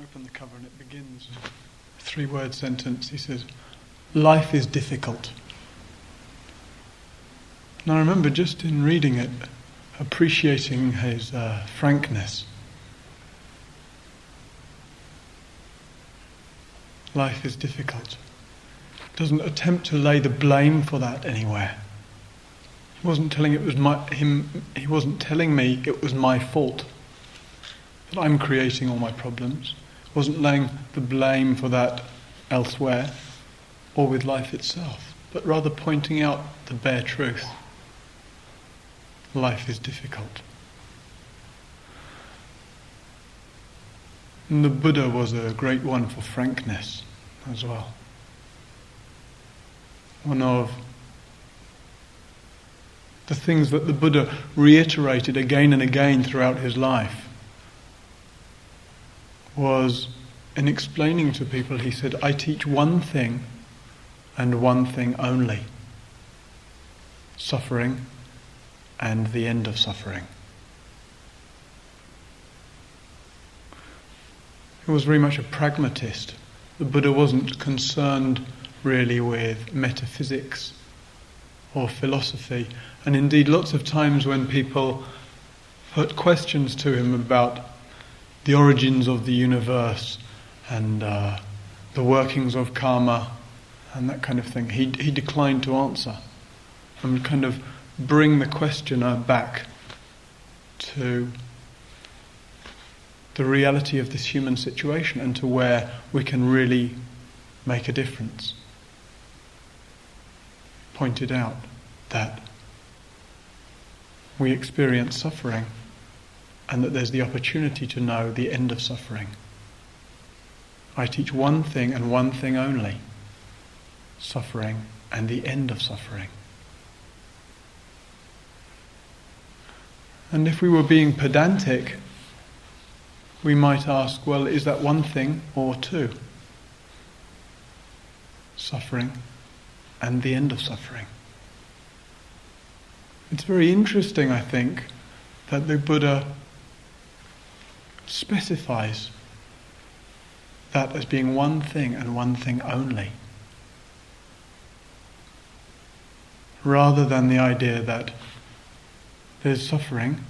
open the cover and it begins a three word sentence. He says, Life is difficult. And I remember just in reading it, appreciating his uh, frankness. Life is difficult. Doesn't attempt to lay the blame for that anywhere. He wasn't telling it was my him. He wasn't telling me it was my fault that I'm creating all my problems wasn't laying the blame for that elsewhere or with life itself, but rather pointing out the bare truth. Life is difficult. And the Buddha was a great one for frankness as well. One of the things that the Buddha reiterated again and again throughout his life was in explaining to people, he said, I teach one thing and one thing only suffering and the end of suffering. He was very much a pragmatist. The Buddha wasn't concerned really with metaphysics or philosophy. And indeed, lots of times when people put questions to him about the origins of the universe and uh, the workings of karma and that kind of thing. He, he declined to answer and kind of bring the questioner back to the reality of this human situation and to where we can really make a difference. Pointed out that we experience suffering and that there's the opportunity to know the end of suffering. I teach one thing and one thing only suffering and the end of suffering. And if we were being pedantic, we might ask, well, is that one thing or two? Suffering and the end of suffering. It's very interesting, I think, that the Buddha specifies that as being one thing and one thing only. Rather than the idea that there's suffering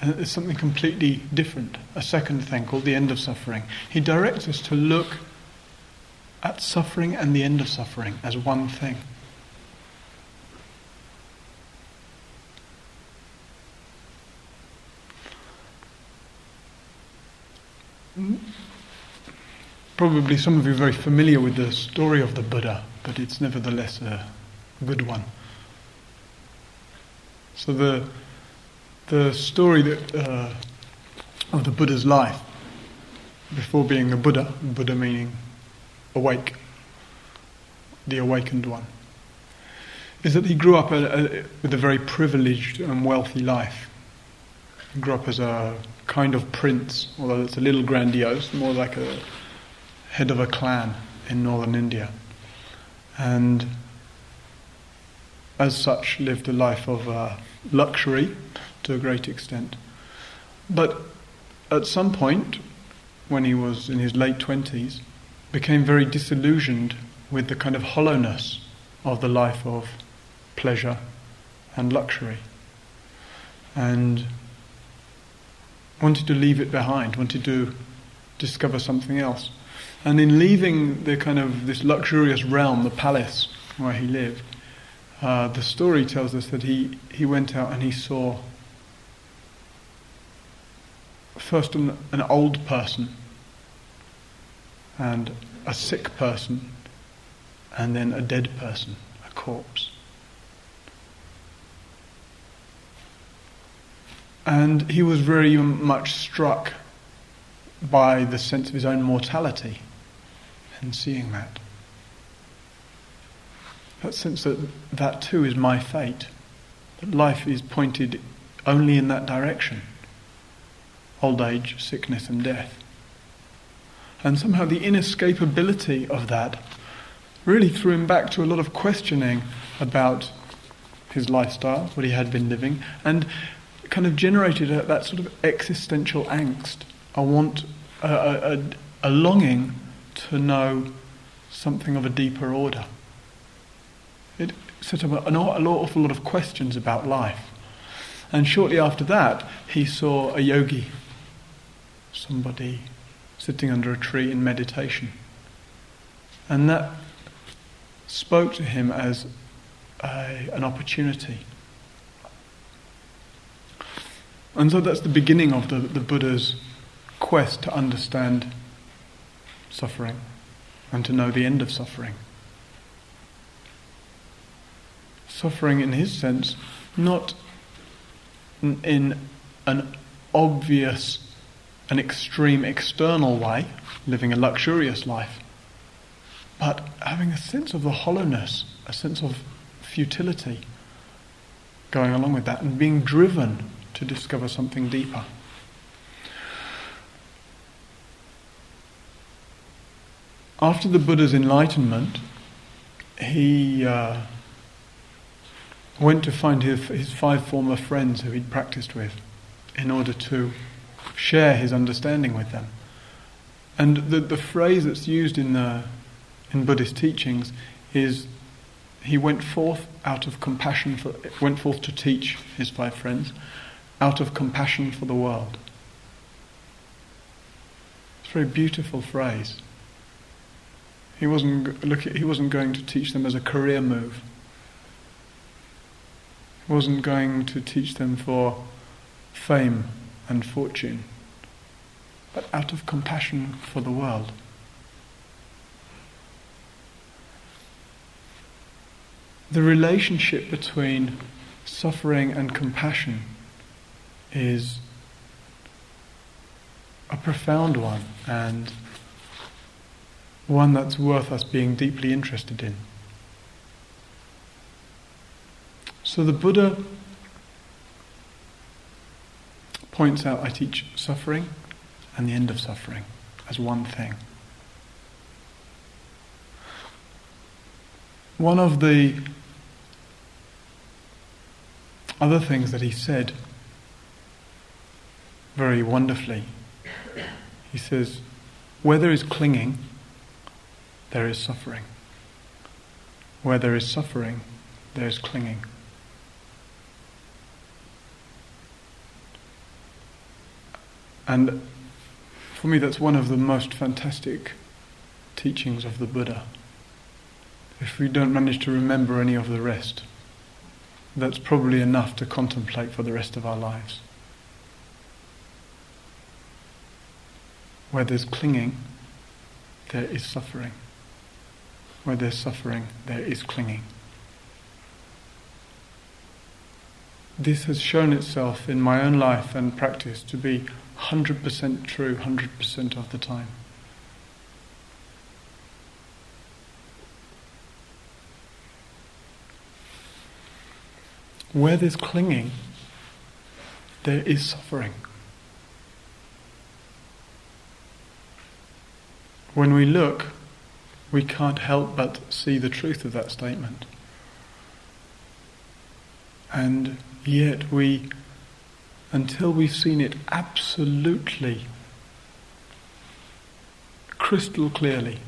and there's something completely different, a second thing called the end of suffering. He directs us to look at suffering and the end of suffering as one thing. Probably some of you are very familiar with the story of the Buddha, but it's nevertheless a good one. So the the story that uh, of the Buddha's life before being a Buddha, Buddha meaning awake, the awakened one, is that he grew up a, a, with a very privileged and wealthy life. He grew up as a kind of prince, although it's a little grandiose, more like a head of a clan in northern India. And as such, lived a life of uh, luxury to a great extent. But at some point, when he was in his late 20s, became very disillusioned with the kind of hollowness of the life of pleasure and luxury. And wanted to leave it behind, wanted to discover something else. And in leaving the kind of this luxurious realm, the palace where he lived, uh, the story tells us that he, he went out and he saw first an, an old person and a sick person and then a dead person, a corpse. And he was very much struck by the sense of his own mortality and seeing that. That sense that that too is my fate, that life is pointed only in that direction old age, sickness, and death. And somehow the inescapability of that really threw him back to a lot of questioning about his lifestyle, what he had been living, and kind of generated a, that sort of existential angst, a want a, a, a longing to know something of a deeper order. It set up an awful lot of questions about life. And shortly after that, he saw a yogi, somebody sitting under a tree in meditation. And that spoke to him as a, an opportunity. And so that's the beginning of the, the Buddha's quest to understand suffering and to know the end of suffering. Suffering, in his sense, not in an obvious, an extreme external way, living a luxurious life, but having a sense of the hollowness, a sense of futility going along with that, and being driven to discover something deeper. After the Buddha's enlightenment, he uh, went to find his, his five former friends who he'd practiced with in order to share his understanding with them. And the, the phrase that's used in, the, in Buddhist teachings is he went forth out of compassion for, went forth to teach his five friends out of compassion for the world. It's a very beautiful phrase. He wasn't, look, he wasn't going to teach them as a career move. He wasn't going to teach them for fame and fortune, but out of compassion for the world. The relationship between suffering and compassion is a profound one and one that's worth us being deeply interested in. So the Buddha points out I teach suffering and the end of suffering as one thing. One of the other things that he said very wonderfully, he says, where there is clinging, there is suffering. Where there is suffering, there is clinging. And for me, that's one of the most fantastic teachings of the Buddha. If we don't manage to remember any of the rest, that's probably enough to contemplate for the rest of our lives. Where there's clinging, there is suffering. Where there's suffering, there is clinging. This has shown itself in my own life and practice to be 100% true 100% of the time. Where there's clinging, there is suffering. When we look, we can't help but see the truth of that statement. And yet we until we've seen it absolutely, crystal clearly.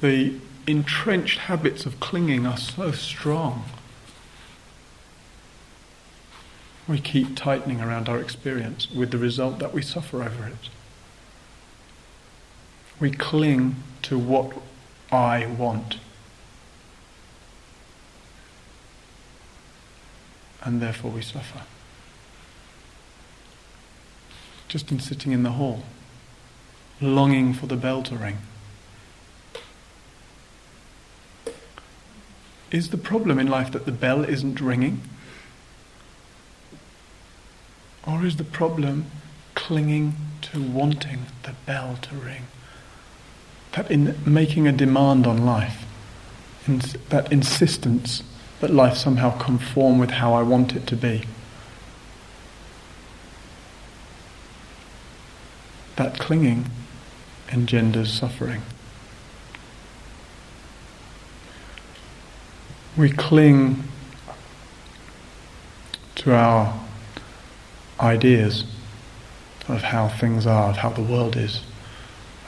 The entrenched habits of clinging are so strong. We keep tightening around our experience with the result that we suffer over it. We cling to what I want. And therefore we suffer just in sitting in the hall, longing for the bell to ring. Is the problem in life that the bell isn't ringing? Or is the problem clinging to wanting the bell to ring? That in making a demand on life, that insistence that life somehow conform with how I want it to be. that clinging engenders suffering. We cling to our ideas of how things are, of how the world is,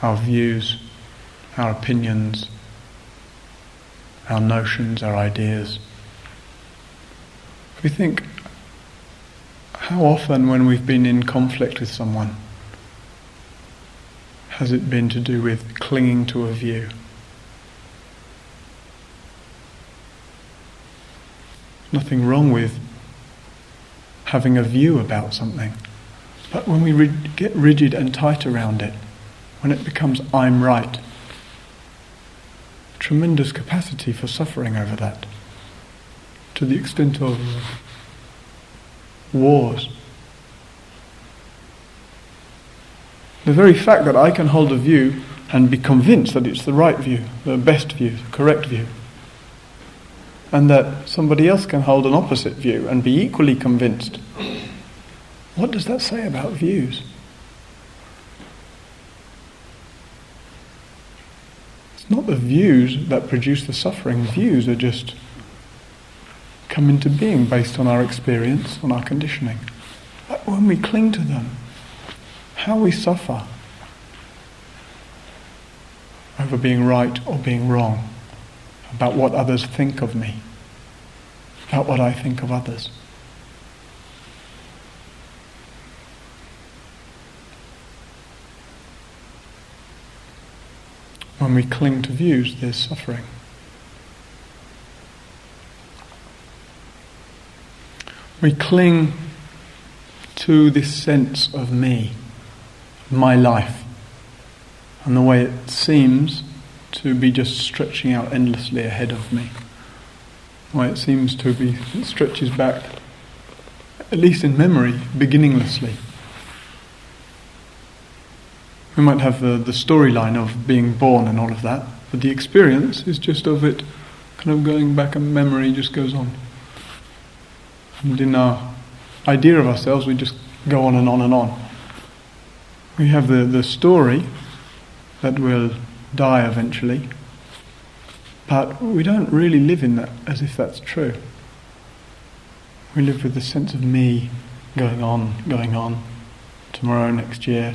our views, our opinions, our notions, our ideas. We think, how often when we've been in conflict with someone, has it been to do with clinging to a view? Nothing wrong with having a view about something. But when we get rigid and tight around it, when it becomes I'm right, tremendous capacity for suffering over that, to the extent of wars. The very fact that I can hold a view and be convinced that it's the right view, the best view, the correct view, and that somebody else can hold an opposite view and be equally convinced, what does that say about views? Not the views that produce the suffering, views are just come into being based on our experience, on our conditioning. But when we cling to them, how we suffer over being right or being wrong, about what others think of me, about what I think of others. When we cling to views, there's suffering. We cling to this sense of me my life and the way it seems to be just stretching out endlessly ahead of me. Why it seems to be, it stretches back, at least in memory, beginninglessly. We might have the, the storyline of being born and all of that, but the experience is just of it kind of going back and memory just goes on. And in our idea of ourselves, we just go on and on and on. We have the, the story that we'll die eventually, but we don't really live in that as if that's true. We live with the sense of me going on, going on, tomorrow, next year.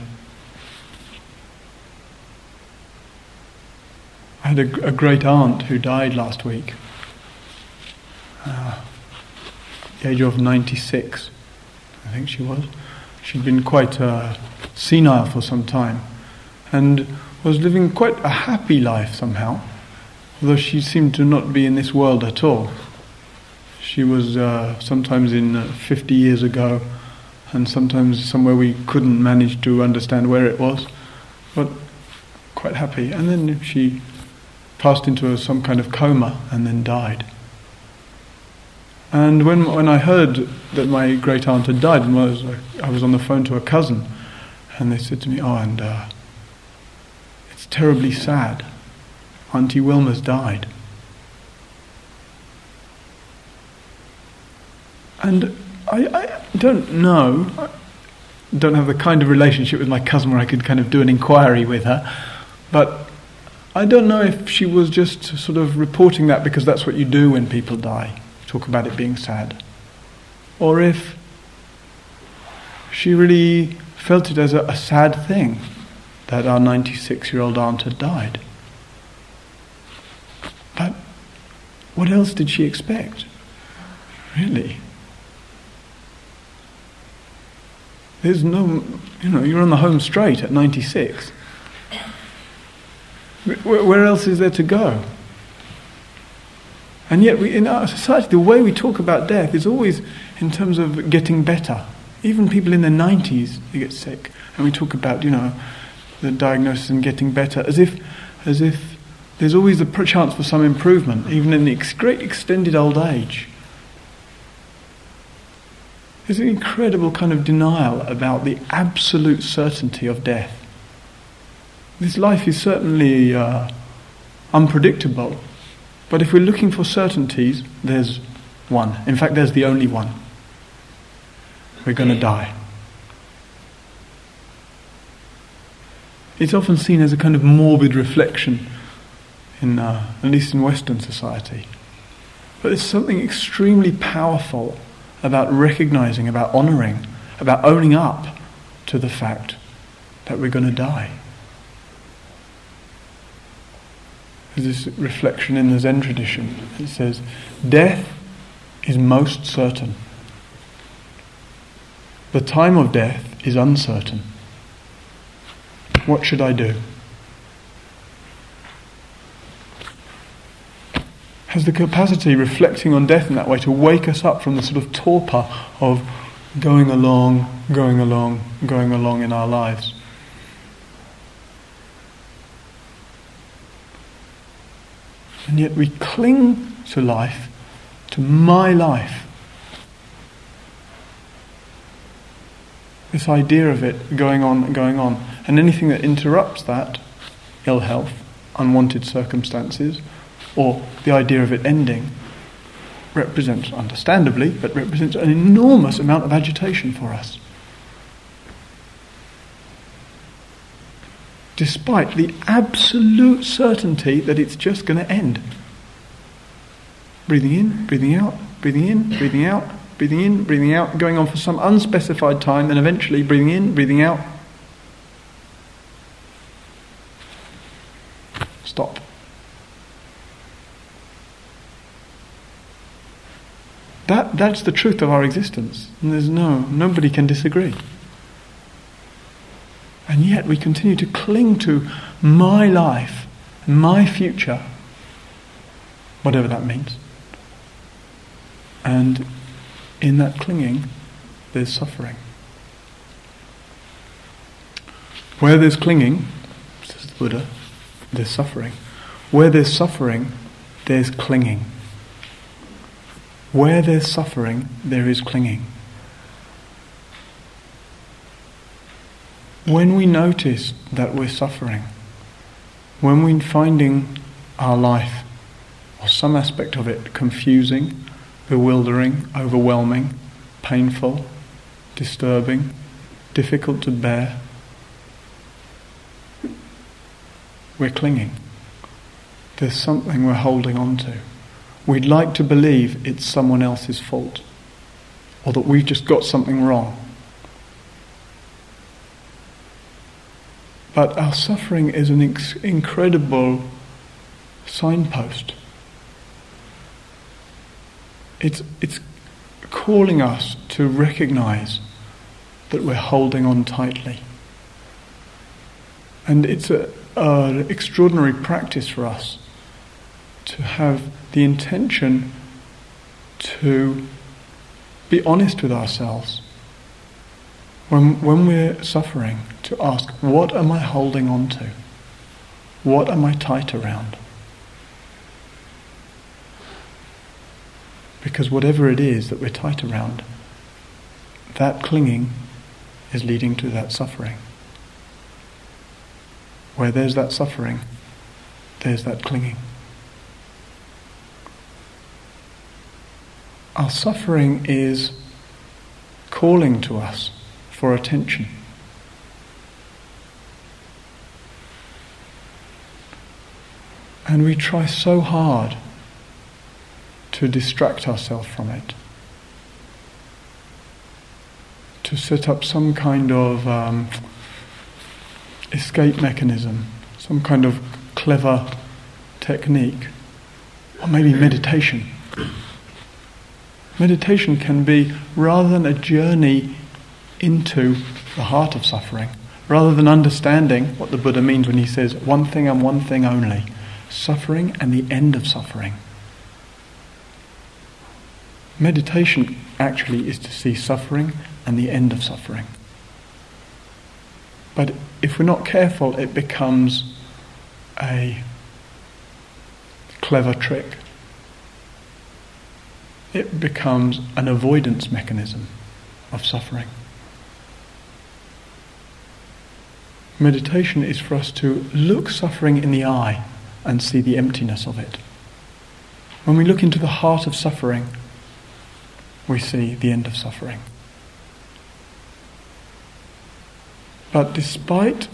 I had a, a great aunt who died last week, uh, the age of 96, I think she was. She'd been quite uh, senile for some time and was living quite a happy life somehow, although she seemed to not be in this world at all. She was uh, sometimes in uh, 50 years ago and sometimes somewhere we couldn't manage to understand where it was, but quite happy. And then she passed into a, some kind of coma and then died. And when, when I heard that my great aunt had died, and I was, I was on the phone to a cousin, and they said to me, Oh, and uh, it's terribly sad. Auntie Wilma's died. And I, I don't know, I don't have the kind of relationship with my cousin where I could kind of do an inquiry with her, but I don't know if she was just sort of reporting that because that's what you do when people die talk about it being sad. Or if she really felt it as a, a sad thing that our 96 year old aunt had died. But what else did she expect? Really? There's no, you know, you're on the home straight at 96. Where, else is there to go? And yet, we, in our society, the way we talk about death is always in terms of getting better. Even people in their 90s, they get sick. And we talk about, you know, the diagnosis and getting better as if, as if there's always a chance for some improvement, even in the great extended old age. There's an incredible kind of denial about the absolute certainty of death. This life is certainly uh, unpredictable, but if we're looking for certainties, there's one. In fact, there's the only one. We're going to die. It's often seen as a kind of morbid reflection, in, uh, at least in Western society. But there's something extremely powerful about recognizing, about honoring, about owning up to the fact that we're going to die. This reflection in the Zen tradition. It says, Death is most certain. The time of death is uncertain. What should I do? Has the capacity, reflecting on death in that way, to wake us up from the sort of torpor of going along, going along, going along in our lives. And yet we cling to life, to my life. This idea of it going on and going on. And anything that interrupts that, ill health, unwanted circumstances, or the idea of it ending, represents, understandably, but represents an enormous amount of agitation for us. Despite the absolute certainty that it's just going to end. Breathing in, breathing out, breathing in, breathing out, breathing in, breathing out, going on for some unspecified time, then eventually breathing in, breathing out. Stop. That, that's the truth of our existence. And there's no, nobody can disagree. And yet we continue to cling to my life, my future, whatever that means. And in that clinging, there's suffering. Where there's clinging, says the Buddha, there's suffering. Where there's suffering, there's clinging. Where there's suffering, there is clinging. When we notice that we're suffering, when we're finding our life or some aspect of it confusing, bewildering, overwhelming, painful, disturbing, difficult to bear, we're clinging. There's something we're holding on to. We'd like to believe it's someone else's fault or that we've just got something wrong. But our suffering is an ex- incredible signpost. It's, it's calling us to recognize that we're holding on tightly. And it's an extraordinary practice for us to have the intention to be honest with ourselves. When, when we're suffering, to ask, what am I holding on to? What am I tight around? Because whatever it is that we're tight around, that clinging is leading to that suffering. Where there's that suffering, there's that clinging. Our suffering is calling to us for attention. And we try so hard to distract ourselves from it, to set up some kind of um, escape mechanism, some kind of clever technique, or maybe meditation. Meditation can be rather than a journey into the heart of suffering, rather than understanding what the Buddha means when he says one thing and one thing only suffering and the end of suffering. Meditation actually is to see suffering and the end of suffering. But if we're not careful, it becomes a clever trick it becomes an avoidance mechanism of suffering. Meditation is for us to look suffering in the eye and see the emptiness of it. When we look into the heart of suffering, we see the end of suffering. But despite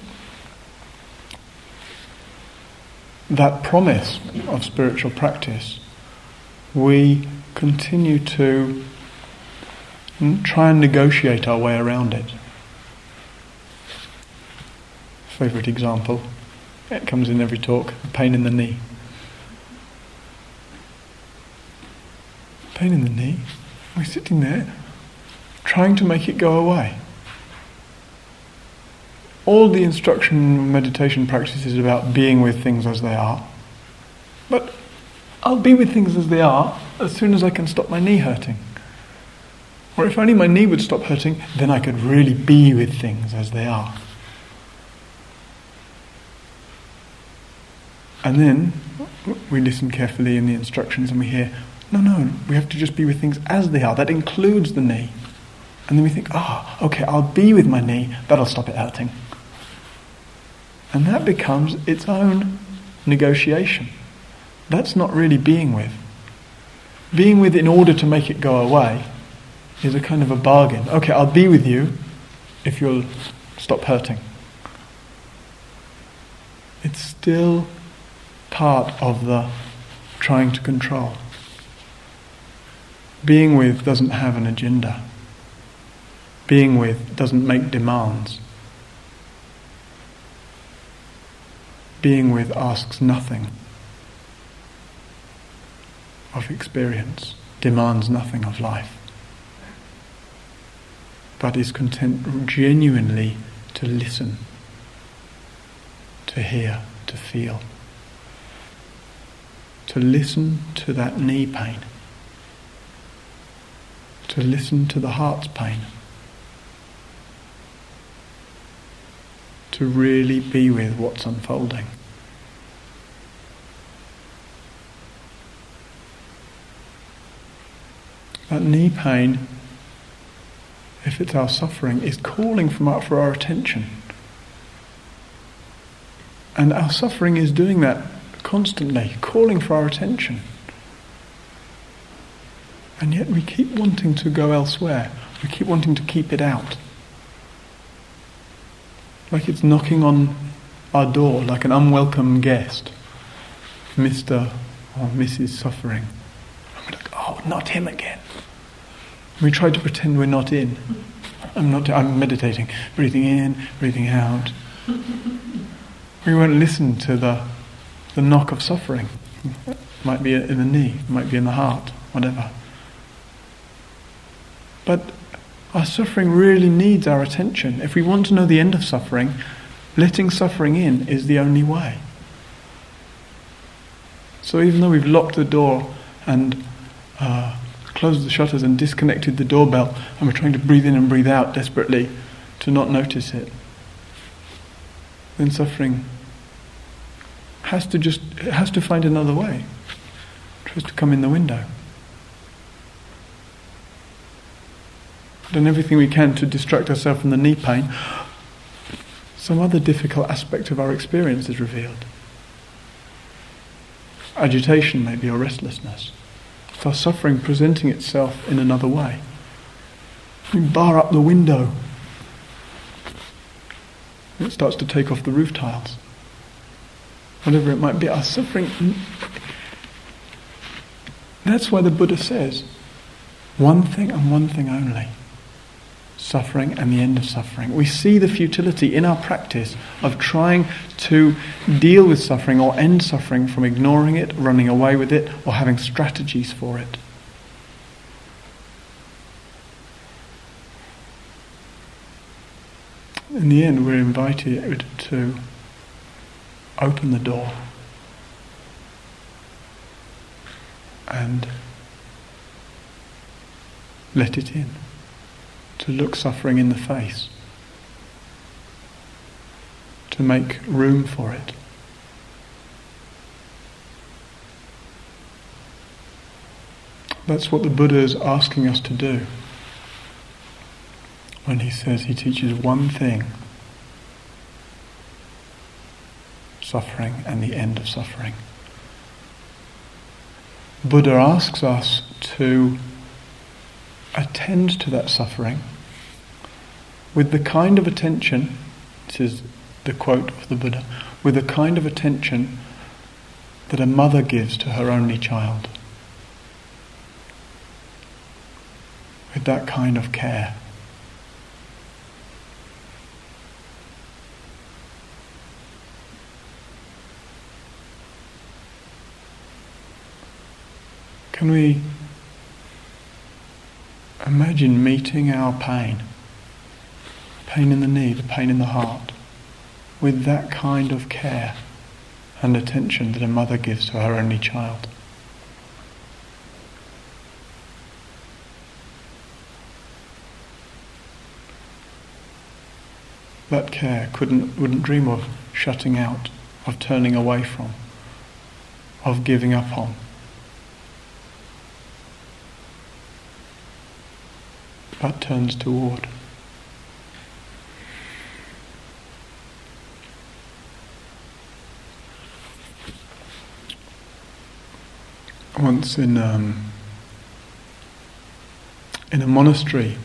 that promise of spiritual practice, we continue to hmm, try and negotiate our way around it. Favourite example. It comes in every talk pain in the knee. Pain in the knee. We're sitting there trying to make it go away. All the instruction meditation practice is about being with things as they are. But I'll be with things as they are as soon as I can stop my knee hurting. Or if only my knee would stop hurting, then I could really be with things as they are. And then we listen carefully in the instructions and we hear, no, no, we have to just be with things as they are. That includes the knee. And then we think, ah, oh, okay, I'll be with my knee, that'll stop it hurting. And that becomes its own negotiation. That's not really being with. Being with in order to make it go away is a kind of a bargain. Okay, I'll be with you if you'll stop hurting. It's still part of the trying to control. Being with doesn't have an agenda. Being with doesn't make demands. Being with asks nothing of experience, demands nothing of life, but is content genuinely to listen, to hear, to feel, to listen to that knee pain, to listen to the heart's pain. to really be with what's unfolding. That knee pain, if it's our suffering, is calling from out for our attention. And our suffering is doing that constantly, calling for our attention. And yet we keep wanting to go elsewhere. We keep wanting to keep it out like it's knocking on our door like an unwelcome guest, Mr. or Mrs. Suffering. And we're like, oh, not him again. We try to pretend we're not in. I'm not. I'm meditating, breathing in, breathing out. We won't listen to the the knock of suffering. It might be in the knee, might be in the heart, whatever. But our suffering really needs our attention. If we want to know the end of suffering, letting suffering in is the only way. So even though we've locked the door and uh, closed the shutters and disconnected the doorbell, and we're trying to breathe in and breathe out desperately to not notice it, then suffering has to just has to find another way. Tries to come in the window. done everything we can to distract ourselves from the knee pain, some other difficult aspect of our experience is revealed. Agitation, maybe, or restlessness. Our suffering presenting itself in another way. We bar up the window. It starts to take off the roof tiles. Whatever it might be, our suffering. That's why the Buddha says one thing and one thing only suffering and the end of suffering. We see the futility in our practice of trying to deal with suffering or end suffering from ignoring it, running away with it, or having strategies for it. In the end, we're invited to open the door and let it in to look suffering in the face, to make room for it. That's what the Buddha is asking us to do when he says he teaches one thing suffering and the end of suffering. Buddha asks us to attend to that suffering with the kind of attention, this is the quote of the Buddha, with the kind of attention that a mother gives to her only child. With that kind of care. Can we imagine meeting our pain, pain in the knee, the pain in the heart, with that kind of care and attention that a mother gives to her only child? that care couldn't wouldn't dream of shutting out, of turning away from, of giving up on. But turns toward. Once in um, in a monastery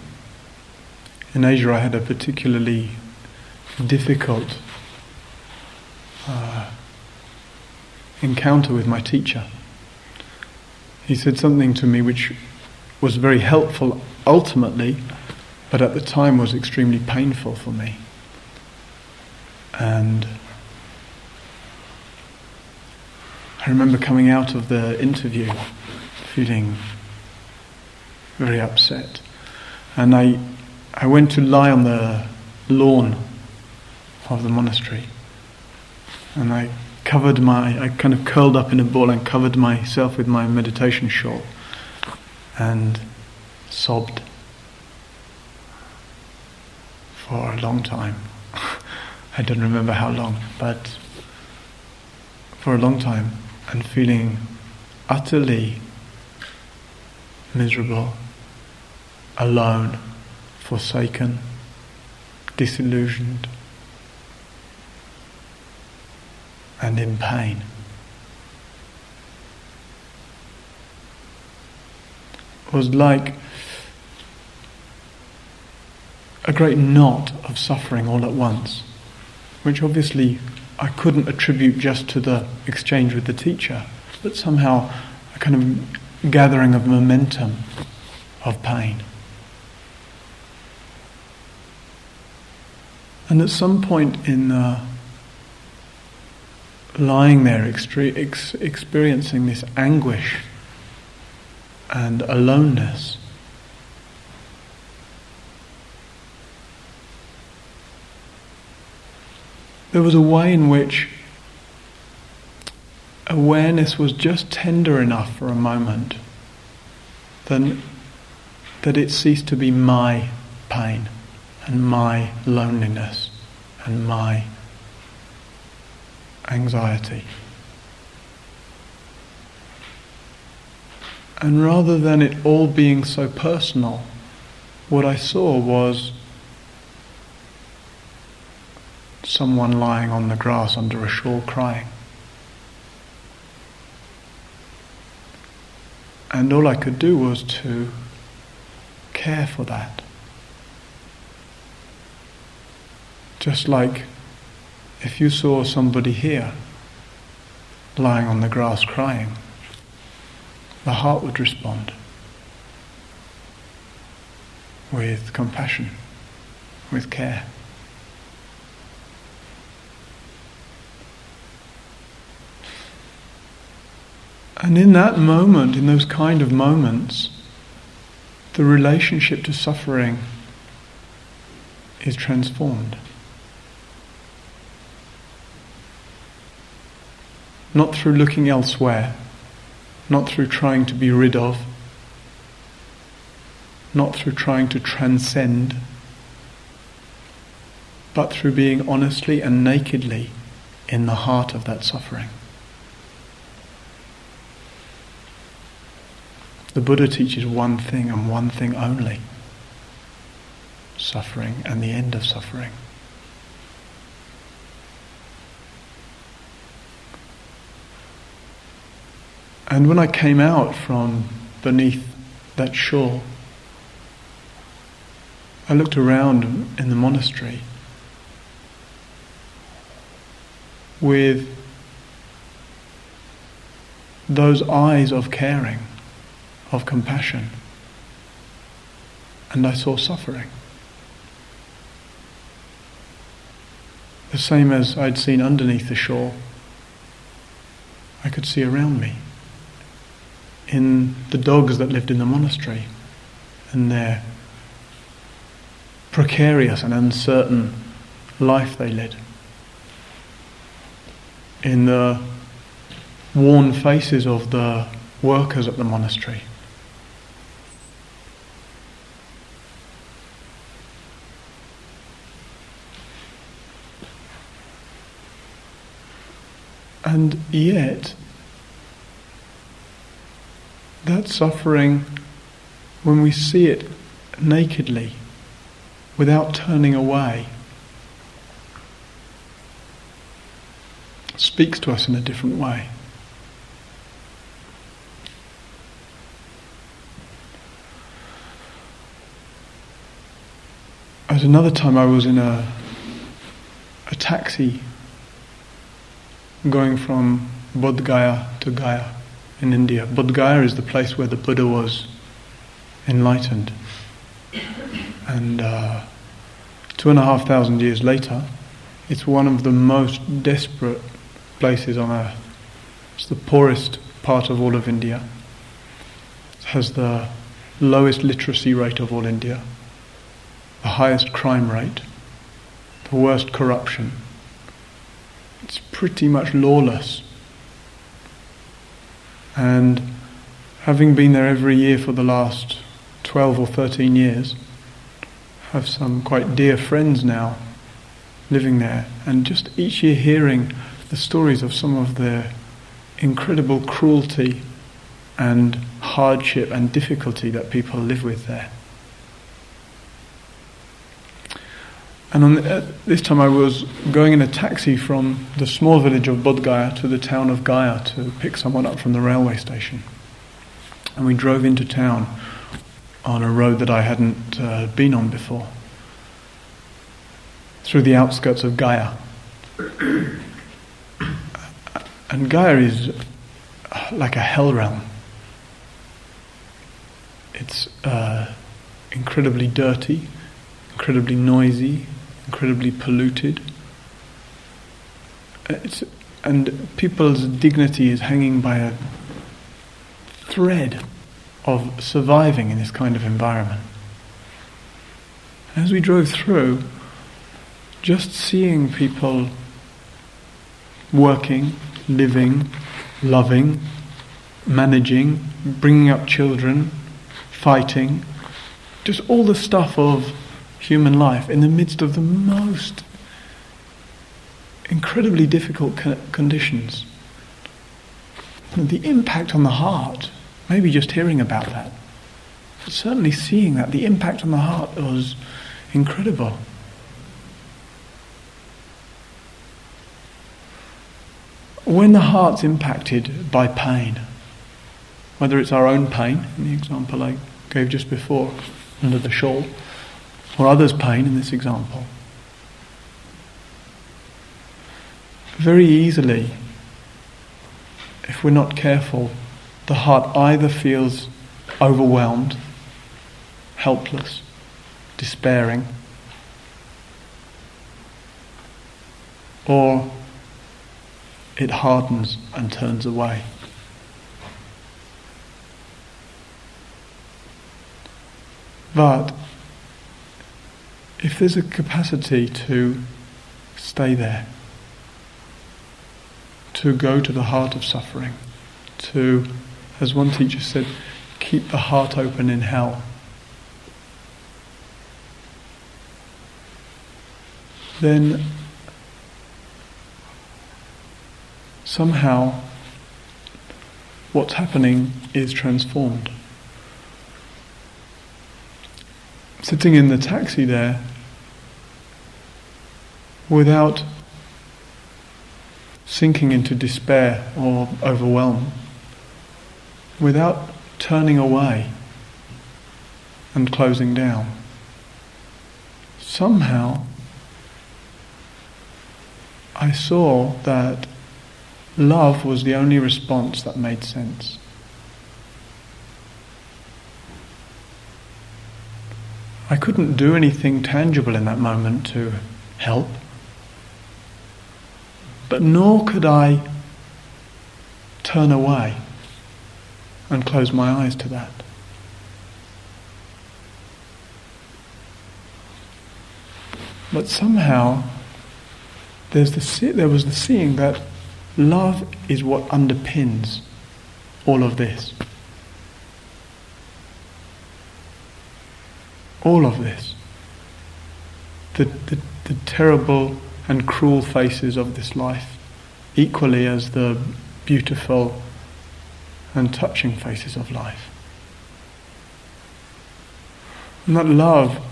in Asia, I had a particularly difficult uh, encounter with my teacher. He said something to me which was very helpful ultimately, but at the time was extremely painful for me. And I remember coming out of the interview feeling very upset. And I, I went to lie on the lawn of the monastery. And I covered my, I kind of curled up in a ball and covered myself with my meditation shawl and sobbed for a long time. I don't remember how long, but for a long time and feeling utterly miserable, alone, forsaken, disillusioned. and in pain. It was like a great knot of suffering all at once, which obviously I couldn't attribute just to the exchange with the teacher, but somehow a kind of gathering of momentum of pain. And at some point in uh, lying there extre- ex- experiencing this anguish and aloneness. There was a way in which awareness was just tender enough for a moment then that it ceased to be my pain and my loneliness and my anxiety. And rather than it all being so personal, what I saw was someone lying on the grass under a shawl crying. And all I could do was to care for that. Just like if you saw somebody here lying on the grass crying, the heart would respond with compassion, with care. And in that moment, in those kind of moments, the relationship to suffering is transformed. not through looking elsewhere, not through trying to be rid of, not through trying to transcend, but through being honestly and nakedly in the heart of that suffering. The Buddha teaches one thing and one thing only suffering and the end of suffering. And when I came out from beneath that shawl, I looked around in the monastery with those eyes of caring, of compassion, and I saw suffering. The same as I'd seen underneath the shore, I could see around me in the dogs that lived in the monastery and their precarious and uncertain life they led. In the worn faces of the workers at the monastery. And yet, that suffering, when we see it nakedly, without turning away, speaks to us in a different way. At another time, I was in a, a taxi going from Bodh Gaya to Gaya in India. Bodh Gaya is the place where the Buddha was enlightened. And uh, two and a half thousand years later, it's one of the most desperate places on earth. It's the poorest part of all of India. It has the lowest literacy rate of all India, the highest crime rate, the worst corruption it's pretty much lawless. And having been there every year for the last 12 or 13 years, have some quite dear friends now living there, and just each year hearing the stories of some of the incredible cruelty and hardship and difficulty that people live with there. And on the, uh, this time I was going in a taxi from the small village of Bodh Gaya to the town of Gaya to pick someone up from the railway station. And we drove into town on a road that I hadn't uh, been on before, through the outskirts of Gaya. and Gaya is uh, like a hell realm. It's uh, incredibly dirty, incredibly noisy, incredibly polluted. It's, and people's dignity is hanging by a thread of surviving in this kind of environment. As we drove through, just seeing people working, living, loving, managing, bringing up children, fighting, just all the stuff of human life in the midst of the most incredibly difficult conditions. The impact on the heart, maybe just hearing about that, but certainly seeing that, the impact on the heart was incredible. When the heart's impacted by pain, whether it's our own pain, in the example I gave just before, under the shawl, or others' pain in this example. Very easily, if we're not careful, the heart either feels overwhelmed, helpless, despairing, or it hardens and turns away. But if there's a capacity to stay there, to go to the heart of suffering, to, as one teacher said, keep the heart open in hell. Then somehow what's happening is transformed. sitting in the taxi there without sinking into despair or overwhelm, without turning away and closing down. Somehow, I saw that love was the only response that made sense. I couldn't do anything tangible in that moment to help. But nor could I turn away. and close my eyes to that. But somehow there's the, there was the seeing that love is what underpins all of this. All of this. The, the, the terrible and cruel faces of this life, equally as the beautiful and touching faces of life. And that love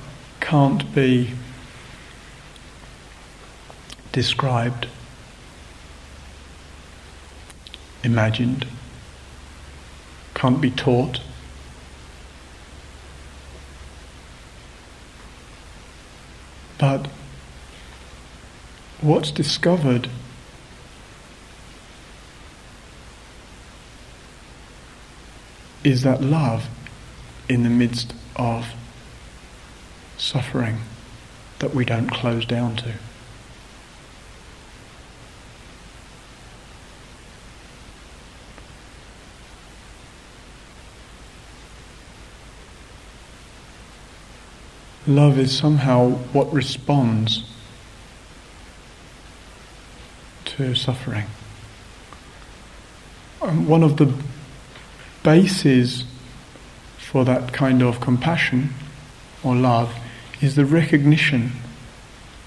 can't be described, imagined, can't be taught. But what's discovered is that love in the midst of suffering that we don't close down to. Love is somehow what responds to suffering. And one of the bases for that kind of compassion or love is the recognition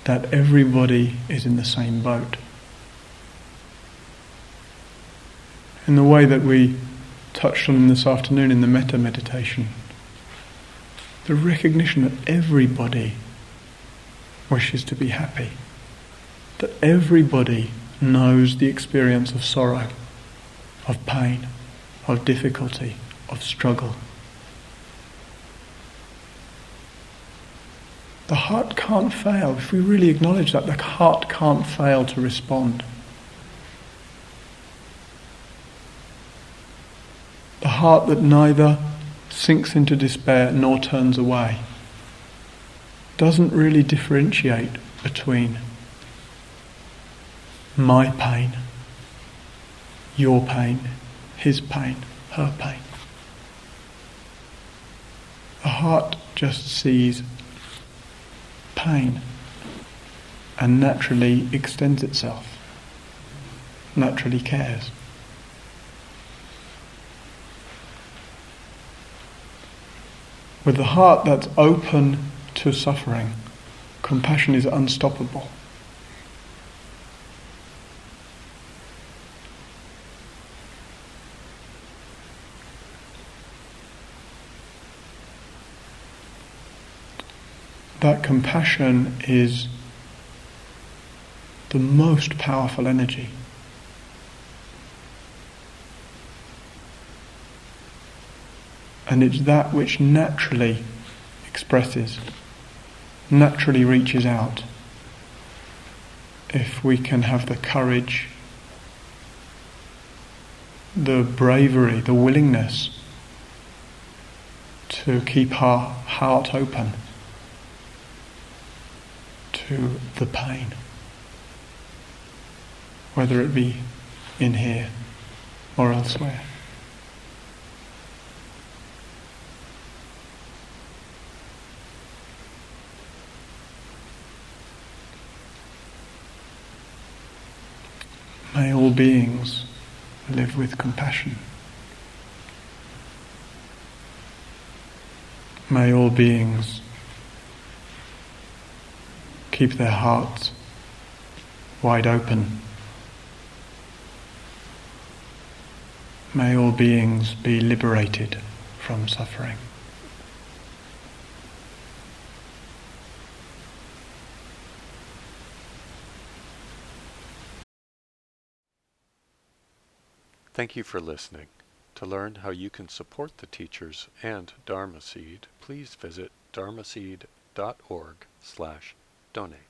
that everybody is in the same boat. In the way that we touched on this afternoon in the metta meditation, the recognition that everybody wishes to be happy, that everybody knows the experience of sorrow, of pain of difficulty, of struggle. The heart can't fail. If we really acknowledge that, the heart can't fail to respond. The heart that neither sinks into despair nor turns away doesn't really differentiate between my pain, your pain, his pain, her pain. The heart just sees pain and naturally extends itself, naturally cares. With the heart that's open to suffering, compassion is unstoppable. That compassion is the most powerful energy. And it's that which naturally expresses, naturally reaches out. If we can have the courage, the bravery, the willingness to keep our heart open to the pain, whether it be in here or elsewhere. May all beings live with compassion. May all beings keep their hearts wide open. May all beings be liberated from suffering. Thank you for listening. To learn how you can support the teachers and Dharma Seed, please visit dharmaseed.org slash donate.